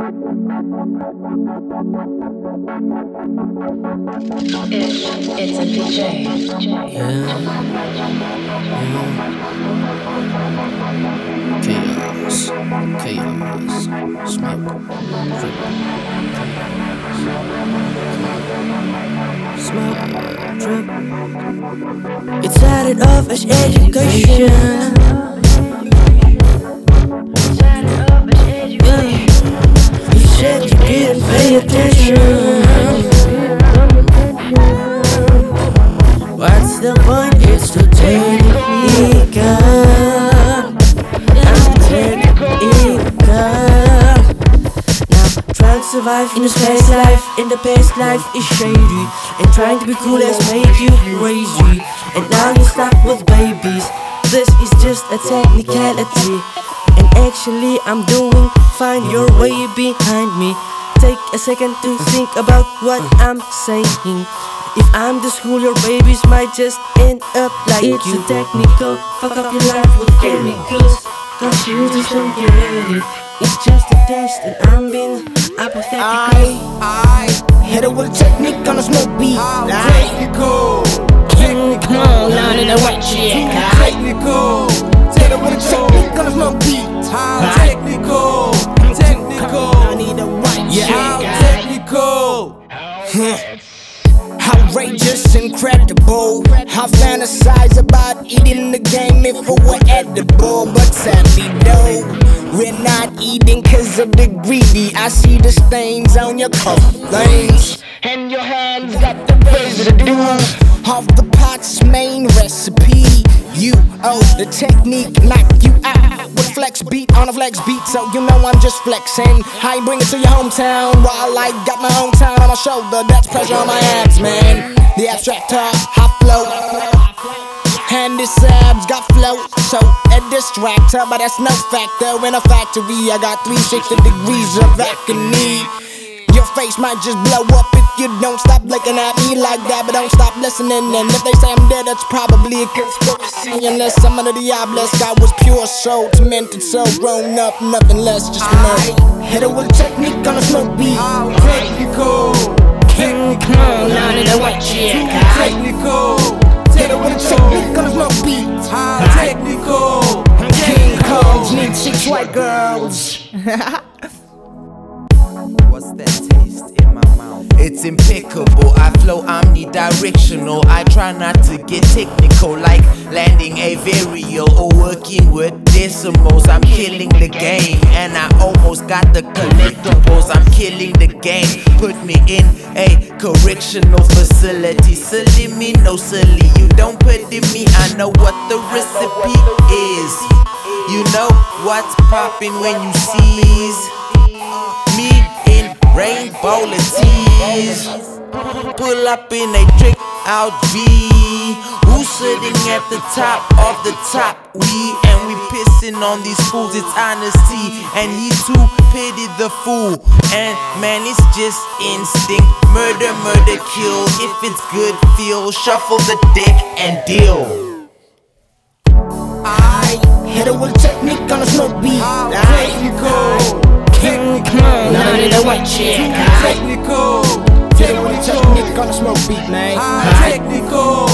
it's a DJ. Yeah. Chaos. Chaos. Smoke. Smoke. Drip. It started off as education. Pay attention. What's the point? It's too technical. I'm. Now, trying to survive in the space life, in the past life is shady. And trying to be cool has made you crazy. And now you're stuck with babies. This is just a technicality. And actually, I'm doing fine. You're way behind me. Take a second to think about what I'm saying. If I'm the school, your babies might just end up like It's you. a technical, fuck up your life with chemicals. Don't you just don't get it. It's just a test, and I'm being apathetic. I, I hit it with a technique on a smoke beat. Ah, technical, Technical, I fantasize about eating the game if it were edible. But sadly, no, we're not eating cause of the greedy. I see the stains on your lanes. And your hands got the residue of the pot's main recipe. You owe the technique, knock you out with flex beat on a flex beat. So you know I'm just flexing. I bring it to your hometown while I got my hometown on my shoulder. That's pressure on my abs, man. The abstract talk, hot flow. And this abs got flow, so a distractor, but that's no factor. In a factory, I got 360 degrees of agony. Your face might just blow up if you don't stop looking at me like that, but don't stop listening. And if they say I'm dead, that's probably a conspiracy. Unless I'm under the obelisk, I was pure soul, tormented soul, grown up, nothing less, just murder. Hit it with a technique on a smoke beat. Technical, technical, not in the white shit. Technical, hit it with a technique on a smoke beat. Technical, King Combs need six white girls. What's that taste in my mouth? It's impeccable. I flow omnidirectional. I try not to get technical, like landing a varial or working with decimals. I'm killing the game, and I almost got the collectibles. I'm killing the game. Put me in a correctional facility. Silly me, no silly. You don't pity me. I know what the recipe is. You know what's popping when you seize in rainbow tees. Pull up in a trick out V. Who's sitting at the top of the top? We and we pissing on these fools. It's honesty, and he too pity the fool. And man, it's just instinct. Murder, murder, kill. If it's good, feel. Shuffle the deck and deal. I hit it with technique on a Not in the white shit. technical. Hit it with a technique on a smoke beat, man. High Technical,